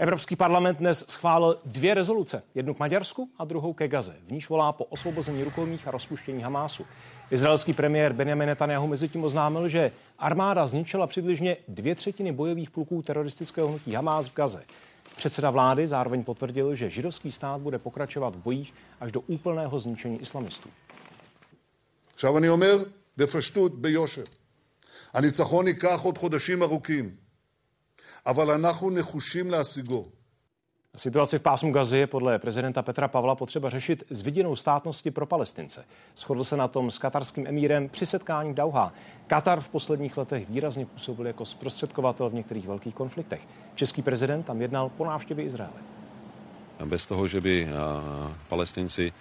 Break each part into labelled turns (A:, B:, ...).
A: Evropský parlament dnes schválil dvě rezoluce, jednu k Maďarsku a druhou ke Gaze. V níž volá po osvobození rukolních a rozpuštění Hamásu. Izraelský premiér Benjamin Netanyahu mezi tím oznámil, že armáda zničila přibližně dvě třetiny bojových pluků teroristického hnutí Hamás v Gaze. Předseda vlády zároveň potvrdil, že židovský stát bude pokračovat v bojích až do úplného zničení islamistů.
B: עכשיו אני אומר בפשטות, ביושר, הניצחון ייקח עוד חודשים ארוכים,
A: Situaci v pásmu Gazy je podle prezidenta Petra Pavla potřeba řešit s viděnou státnosti pro Palestince. Shodl se na tom s katarským emírem při setkání v Dauha. Katar v posledních letech výrazně působil jako zprostředkovatel v některých velkých konfliktech. Český prezident tam jednal po návštěvě Izraele.
C: Bez toho, že by palestinci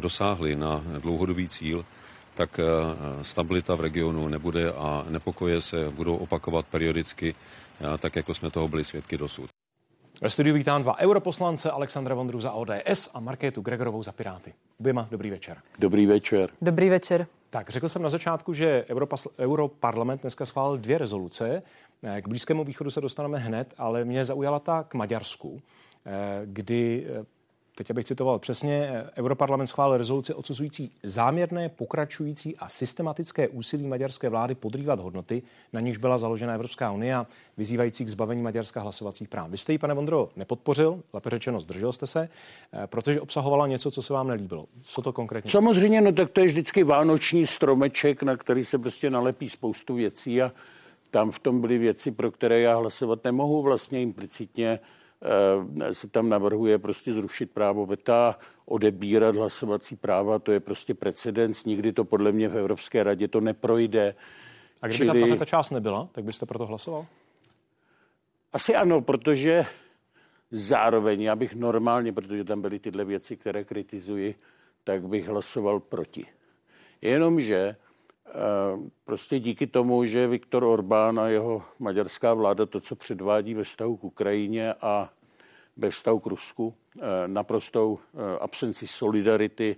C: dosáhli na dlouhodobý cíl, tak stabilita v regionu nebude a nepokoje se budou opakovat periodicky, tak jako jsme toho byli svědky dosud.
A: Ve studiu vítám dva europoslance, Alexandra Vondru za ODS a Markétu Gregorovou za Piráty. Oběma dobrý večer.
D: Dobrý večer.
E: Dobrý večer.
A: Tak, řekl jsem na začátku, že Europas, Europarlament dneska schválil dvě rezoluce. Eh, k Blízkému východu se dostaneme hned, ale mě zaujala ta k Maďarsku, eh, kdy eh, teď abych citoval přesně, Europarlament schválil rezoluci odsuzující záměrné, pokračující a systematické úsilí maďarské vlády podrývat hodnoty, na níž byla založena Evropská unie a vyzývající k zbavení Maďarska hlasovacích práv. Vy jste ji, pane Vondro, nepodpořil, lépe řečeno zdržel jste se, eh, protože obsahovala něco, co se vám nelíbilo. Co to konkrétně?
D: Samozřejmě, no tak to je vždycky vánoční stromeček, na který se prostě nalepí spoustu věcí a tam v tom byly věci, pro které já hlasovat nemohu vlastně implicitně se tam navrhuje prostě zrušit právo veta, odebírat hlasovací práva, to je prostě precedens, nikdy to podle mě v Evropské radě to neprojde.
A: A kdyby Čili... ta, ta část nebyla, tak byste proto hlasoval?
D: Asi ano, protože zároveň já bych normálně, protože tam byly tyhle věci, které kritizuji, tak bych hlasoval proti. Jenomže Eh, prostě díky tomu, že Viktor Orbán a jeho maďarská vláda to, co předvádí ve vztahu k Ukrajině a ve vztahu k Rusku, eh, naprostou eh, absenci solidarity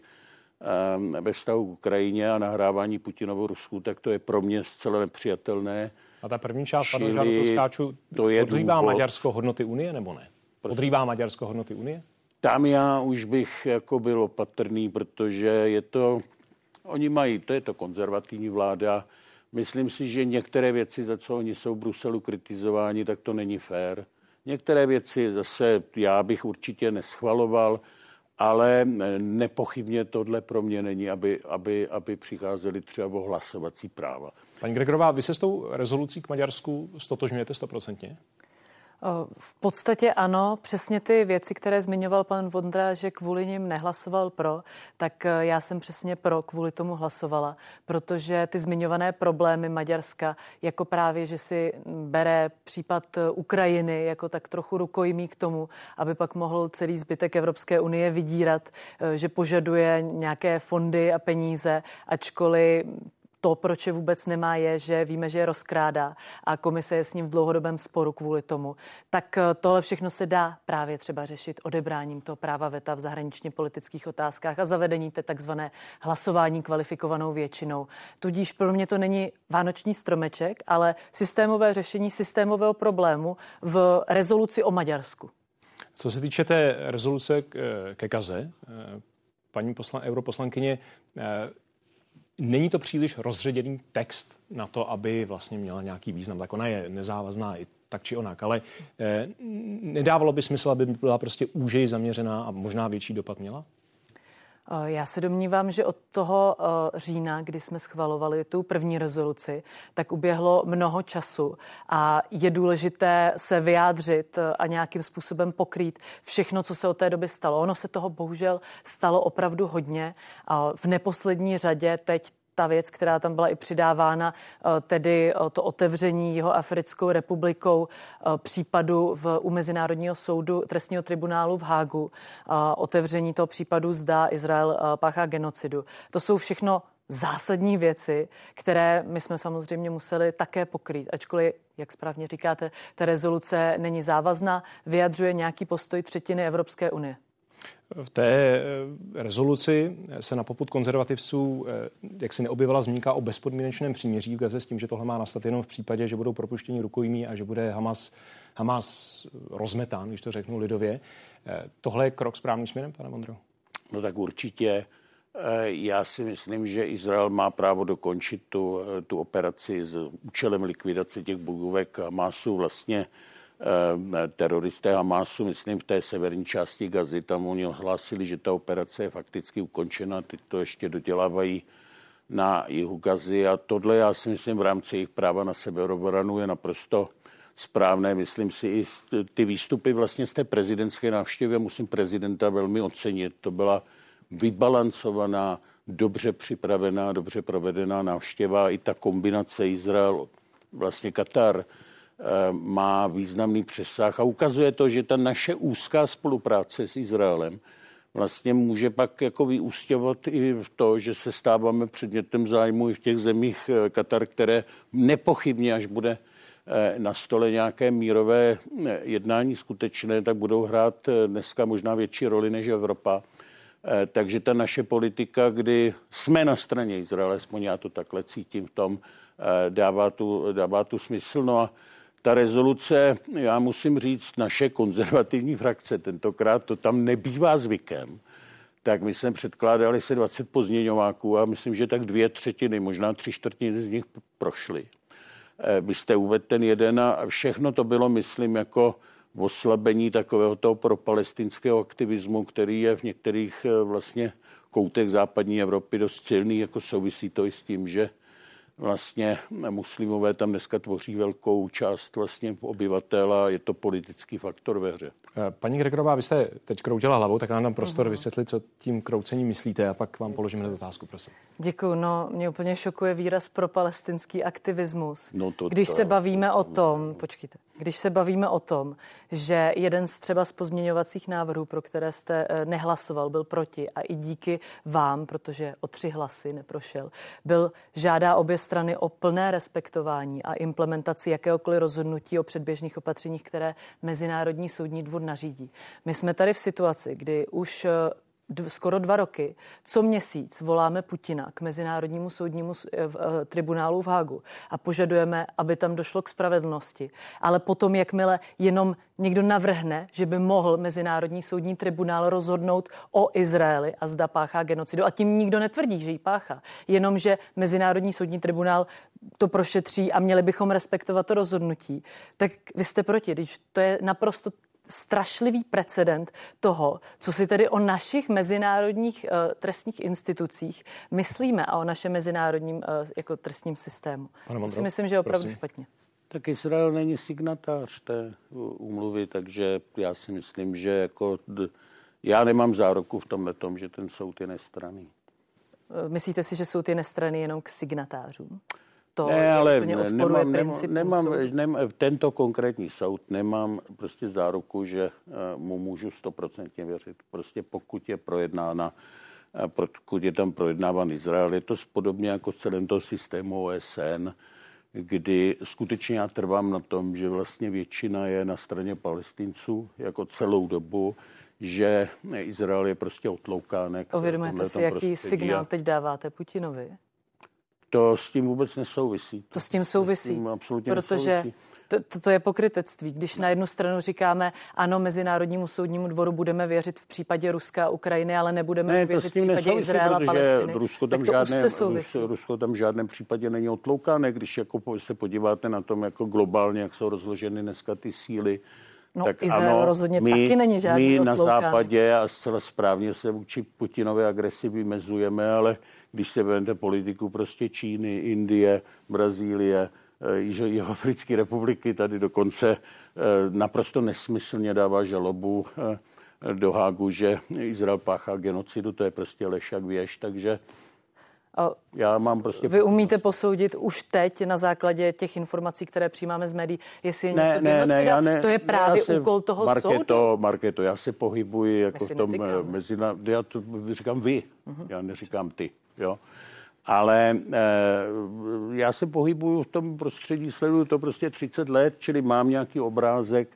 D: ve vztahu k Ukrajině a nahrávání Putinovu Rusku, tak to je pro mě zcela nepřijatelné.
A: A ta první část, panu Žáru skáču, to je podrývá důvod. Maďarsko hodnoty Unie nebo ne? Podrývá Maďarsko hodnoty Unie?
D: Tam já už bych jako byl opatrný, protože je to Oni mají, to je to konzervativní vláda. Myslím si, že některé věci, za co oni jsou v Bruselu kritizováni, tak to není fér. Některé věci zase já bych určitě neschvaloval, ale nepochybně tohle pro mě není, aby, aby, aby přicházeli třeba o hlasovací práva.
A: Paní Gregorová, vy se s tou rezolucí k Maďarsku stotožňujete stoprocentně?
E: V podstatě ano, přesně ty věci, které zmiňoval pan Vondra, že kvůli nim nehlasoval pro, tak e, já jsem přesně pro, kvůli tomu hlasovala, protože ty zmiňované problémy Maďarska, jako právě, že si bere případ e, Ukrajiny jako tak trochu rukojmí k tomu, aby pak mohl celý zbytek Evropské unie vydírat, e, že požaduje nějaké fondy a peníze, ačkoliv to, proč je vůbec nemá, je, že víme, že je rozkrádá a komise je s ním v dlouhodobém sporu kvůli tomu. Tak eh, tohle všechno se dá právě třeba řešit odebráním toho práva veta v zahraničně politických otázkách a zavedení té takzvané hlasování kvalifikovanou většinou. Tudíž pro mě to není vánoční stromeček, ale systémové řešení systémového problému v rezoluci o Maďarsku.
A: Co se týče té rezoluce ke Gaze, eh, paní poslan, europoslankyně, eh, Není to příliš rozředěný text na to, aby vlastně měla nějaký význam. Tak ona je nezávazná i tak či onak, ale eh, nedávalo by smysl, aby byla prostě úžej zaměřená a možná větší dopad měla?
E: Eh, já se domnívám, že od toho eh, října, kdy jsme schvalovali tu první rezoluci, tak uběhlo mnoho času a je důležité se vyjádřit eh, a nějakým způsobem pokrýt všechno, co se od té doby stalo. Ono se toho bohužel stalo opravdu hodně. V neposlední řadě teď ta věc, která tam byla i přidávána, eh, tedy eh, to otevření jeho Africkou republikou eh, případu v, u Mezinárodního soudu trestního tribunálu v Hágu, otevření toho případu zdá Izrael páchá genocidu. To jsou všechno zásadní věci, které my jsme samozřejmě museli také pokrýt, ačkoliv, jak správně říkáte, ta rezoluce není závazná, vyjadřuje nějaký postoj třetiny Evropské unie.
A: V té eh, rezoluci se na poput konzervativců eh, jak si neobjevila zmínka o bezpodmínečném příměří v Gaze s tím, že tohle má nastat jenom v případě, že budou propuštěni rukojmí a že bude Hamas, Hamas rozmetán, když to řeknu lidově. Eh, tohle je krok správným směrem, pane Mondro?
D: No tak určitě. Já si myslím, že Izrael má právo dokončit tu, tu operaci s účelem likvidace těch bojůvek Hamasu vlastně Eh, teroristé Hamásu, myslím v té severní části Gazy, tam oni ohlásili, že ta operace je fakticky ukončena, teď to ještě dodělávají na jihu Gazy a tohle já si myslím v rámci jejich práva na sebeobranu je naprosto správné. Myslím si i ty výstupy vlastně z té prezidentské návštěvy, musím prezidenta velmi ocenit. To byla vybalancovaná, dobře připravená, dobře provedená návštěva. I ta kombinace Izrael, vlastně Katar, Eh, má významný přesah a ukazuje to, že ta naše úzká spolupráce s Izraelem vlastně může pak jako vyústěvat i v to, že se stáváme předmětem zájmu i v těch zemích eh, Katar, které nepochybně, až bude eh, na stole nějaké mírové jednání skutečné, tak budou hrát dneska možná větší roli než Evropa. Takže ta naše politika, kdy jsme na straně Izraele, aspoň já to takhle cítím v tom, dává tu, dává tu smysl. No a ta rezoluce, já musím říct, naše konzervativní frakce, tentokrát to tam nebývá zvykem, tak my jsme předkládali se 20 pozměňováků a myslím, že tak dvě třetiny, možná tři čtvrtiny z nich prošly. Eh, vy jste uvedl ten jeden a všechno to bylo, myslím, jako oslabení takového toho propalestinského aktivismu, který je v některých eh, vlastně koutech západní Evropy dost silný, jako souvisí to i s tím, že vlastně muslimové tam dneska tvoří velkou část vlastně obyvatel a je to politický faktor ve hře.
A: Eh, paní Gregorová, vy jste teď kroutila hlavou, tak nám dám prostor uh-huh. vysvětlit, co tím kroucením myslíte a pak vám položíme otázku, prosím.
E: Děkuji. No, mě úplně šokuje výraz pro palestinský aktivismus.
D: No to,
E: když
D: to,
E: se bavíme o tom, počkejte, když se bavíme o tom, že jeden z třeba z pozměňovacích návrhů, pro které jste eh, nehlasoval, byl proti a i díky vám, protože o tři hlasy neprošel, byl žádá obě strany o plné respektování a implementaci jakéhokoliv rozhodnutí o předběžných opatřeních, které Mezinárodní soudní dvůr nařídí. My jsme tady v situaci, kdy už eh, skoro dva roky, co měsíc voláme Putina k Mezinárodnímu soudnímu eh, eh, tribunálu v Hágu a požadujeme, aby tam došlo k spravedlnosti. Ale potom, jakmile jenom někdo navrhne, že by mohl Mezinárodní soudní tribunál rozhodnout o Izraeli a zda páchá genocidu, a tím nikdo netvrdí, že ji páchá, jenom že Mezinárodní soudní tribunál to prošetří a měli bychom respektovat to rozhodnutí, tak vy jste proti, když to je naprosto strašlivý precedent toho, co si tedy o našich mezinárodních uh, trestních institucích myslíme a o našem mezinárodním uh, jako trestním systému. Pane si myslím, že je opravdu prosím. špatně.
D: Tak Izrael není signatář té úmluvy, takže já si myslím, že jako já nemám záruku v tomhle tom, že ten soud je nestraný.
E: Eh, myslíte si, že soud je nestraný jenom k signatářům? To
D: ne, ale ne, nemám, nemám, nemám, nemám, tento konkrétní soud nemám prostě záruku, že uh, mu můžu stoprocentně věřit. Prostě pokud je projednána, uh, pokud je tam projednáván Izrael, je to podobně jako celém toho systému OSN, kdy skutečně já trvám na tom, že vlastně většina je na straně palestinců jako celou dobu, že Izrael je prostě otloukánek.
E: Uvědomujete si, jaký prostě signál teď dáváte Putinovi?
D: To s tím vůbec nesouvisí.
E: To s tím souvisí,
D: s tím absolutně
E: protože
D: nesouvisí.
E: To, to, to je pokrytectví. Když na jednu stranu říkáme, ano, Mezinárodnímu soudnímu dvoru budeme věřit v případě Ruska a Ukrajiny, ale nebudeme ne, věřit v případě Izraela a Palestiny,
D: Rusko tam, tak žádné, Rusko, Rusko tam v žádném případě není otloukáne. Když jako se podíváte na tom jako globálně, jak jsou rozloženy dneska ty síly,
E: No, tak Izrael ano, rozhodně my, taky není žádný
D: My na západě a zcela správně se vůči Putinové agresi vymezujeme, ale když se vezmete politiku prostě Číny, Indie, Brazílie, eh, jeho Africké republiky, tady dokonce eh, naprosto nesmyslně dává žalobu eh, do Hágu, že Izrael páchá genocidu, to je prostě lež jak věž, takže já mám prostě...
E: Vy umíte posoudit už teď na základě těch informací, které přijímáme z médií, jestli je
D: ne,
E: něco
D: ne, genocida? Ne, já ne,
E: to je právě se, úkol toho
D: Marketo,
E: soudu.
D: Marketo, já se pohybuji jako v tom mezi... Já to říkám vy, uh-huh. já neříkám ty. Jo? Ale e, já se pohybuju v tom prostředí, sleduju to prostě 30 let, čili mám nějaký obrázek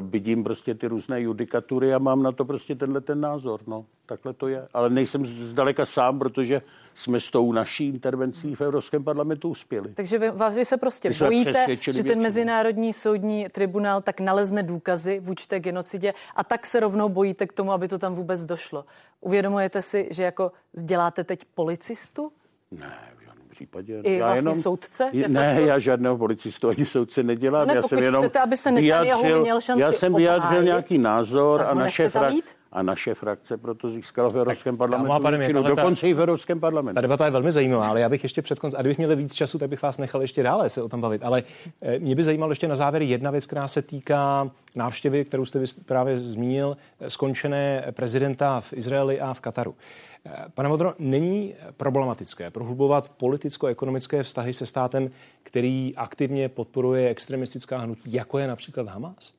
D: vidím prostě ty různé judikatury a mám na to prostě tenhle ten názor. No, takhle to je. Ale nejsem zdaleka sám, protože jsme s tou naší intervencí v Evropském parlamentu uspěli.
E: Takže vy, vy se prostě vy bojíte, že ten většinu. Mezinárodní soudní tribunál tak nalezne důkazy vůči té genocidě a tak se rovnou bojíte k tomu, aby to tam vůbec došlo. Uvědomujete si, že jako děláte teď policistu?
D: Ne, případě.
E: I já vlastně jenom, soudce?
D: Ne, já žádného policistu ani soudce nedělám.
E: No
D: ne,
E: já jsem jenom chcete, aby se vyjádřil, měl šanci
D: Já jsem vyjádřil nějaký názor
E: a
D: naše, frak, a naše frakce proto získala v Evropském parlamentu pane většinu, dokonce i v Evropském parlamentu.
A: Ta debata je velmi zajímavá, ale já bych ještě před koncem, a kdybych měl víc času, tak bych vás nechal ještě dále se o tom bavit. Ale eh, mě by zajímalo ještě na závěr jedna věc, která se týká návštěvy, kterou jste právě zmínil, eh, skončené prezidenta v Izraeli a v Kataru. Pane Modro, není problematické prohlubovat politicko-ekonomické vztahy se státem, který aktivně podporuje extremistická hnutí, jako je například Hamas?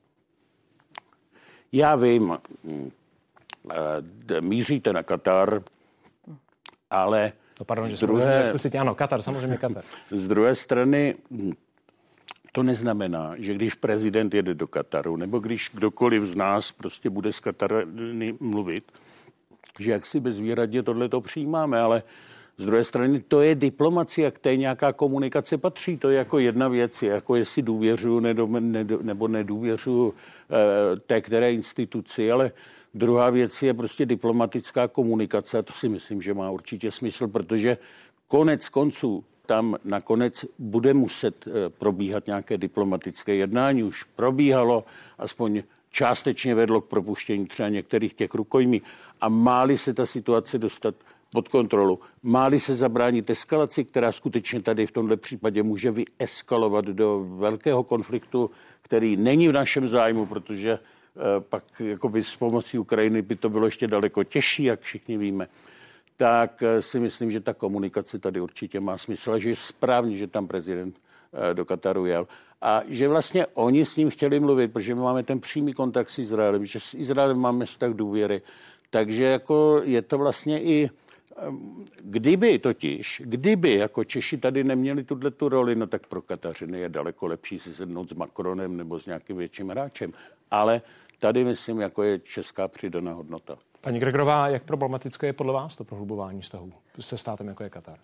D: Já vím, eh, míříte na Katar, ale...
A: No pardon, že z druhé, explicitně, ano, Katar, samozřejmě Katar.
D: Z druhé strany to neznamená, že když prezident jede do Kataru, nebo když kdokoliv z nás prostě bude s Katarny mluvit, že jak si bezvýradně tohle to přijímáme, ale z druhé strany to je diplomacie, k té nějaká komunikace patří. To je jako jedna věc, jako jestli důvěřuji nebo nedůvěřuji eh, té které instituci, ale druhá věc je prostě diplomatická komunikace to si myslím, že má určitě smysl, protože konec konců tam nakonec bude muset eh, probíhat nějaké diplomatické jednání. Už probíhalo, aspoň částečně vedlo k propuštění třeba některých těch rukojmí. A máli se ta situace dostat pod kontrolu, máli se zabránit eskalaci, která skutečně tady v tomto případě může vyeskalovat do velkého konfliktu, který není v našem zájmu, protože eh, pak jakoby s pomocí Ukrajiny by to bylo ještě daleko těžší, jak všichni víme, tak eh, si myslím, že ta komunikace tady určitě má smysl a že je správně, že tam prezident eh, do Kataru jel a že vlastně oni s ním chtěli mluvit, protože my máme ten přímý kontakt s Izraelem, že s Izraelem máme vztah důvěry. Takže jako je to vlastně i Kdyby totiž, kdyby jako Češi tady neměli tuhle tu roli, no tak pro Katařiny je daleko lepší si sednout s Macronem nebo s nějakým větším hráčem. Ale tady myslím, jako je česká přidaná hodnota.
A: Paní Gregorová, jak problematické je podle vás to prohlubování vztahů se státem, jako je Katar?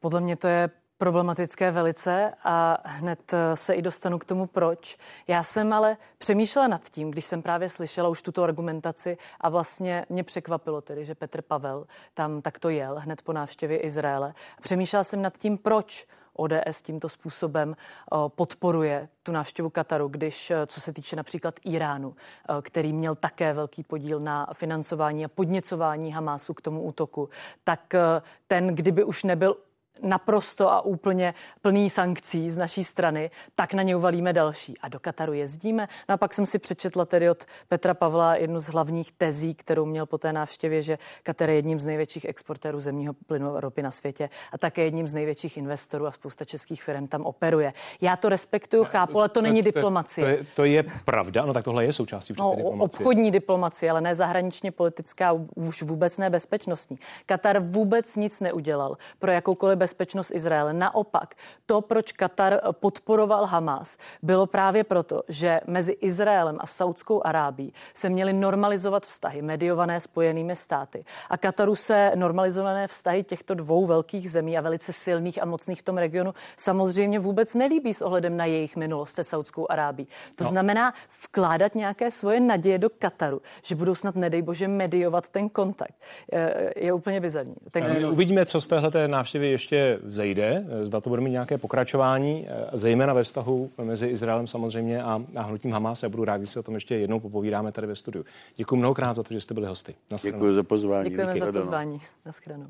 E: Podle mě to je problematické velice a hned eh, se i dostanu k tomu, proč. Já jsem ale přemýšlela nad tím, když jsem právě slyšela už tuto argumentaci a vlastně mě překvapilo tedy, že Petr Pavel tam takto jel hned po návštěvě Izraele. Přemýšlela jsem nad tím, proč ODS tímto způsobem eh, podporuje tu návštěvu Kataru, když, eh, co se týče například Iránu, který měl také velký podíl na financování a podněcování Hamásu k tomu útoku, tak ten, kdyby už nebyl naprosto a úplně plný sankcí z naší strany, tak na ně uvalíme další. A do Kataru jezdíme. No a pak jsem si přečetla tedy od Petra Pavla jednu z hlavních tezí, kterou měl po té návštěvě, že Katar je jedním z největších exportérů zemního plynu Evropy na světě a také jedním z největších investorů a spousta českých firm tam operuje. Já to respektuju, chápu, ale to není diplomacie.
A: To, to, je, to je pravda, no tak tohle je součástí no, diplomacie.
E: Obchodní diplomacie, ale ne zahraničně politická, už vůbec ne bezpečnostní. Katar vůbec nic neudělal pro jakoukoliv bezpečnost Izraele. Naopak, to, proč Katar podporoval Hamas, bylo právě proto, že mezi Izraelem a Saudskou Arábí se měly normalizovat vztahy mediované spojenými státy. A Kataru se normalizované vztahy těchto dvou velkých zemí a velice silných a mocných v tom regionu samozřejmě vůbec nelíbí s ohledem na jejich minulost se Saudskou Arábí. To no. znamená vkládat nějaké svoje naděje do Kataru, že budou snad, nedej bože, mediovat ten kontakt. Je, je úplně bizarní.
A: Ten... Uvidíme, co z téhle návštěvy ještě vzejde. Zda to bude mít nějaké pokračování, eh, zejména ve vztahu mezi Izraelem samozřejmě a, a hnutím Hamas. Já budu rád, když se o tom ještě jednou popovídáme tady ve studiu. Děkuji mnohokrát za to, že jste byli hosty.
D: Děkuji za pozvání.
E: Děkujeme za pozvání. Naschledanou.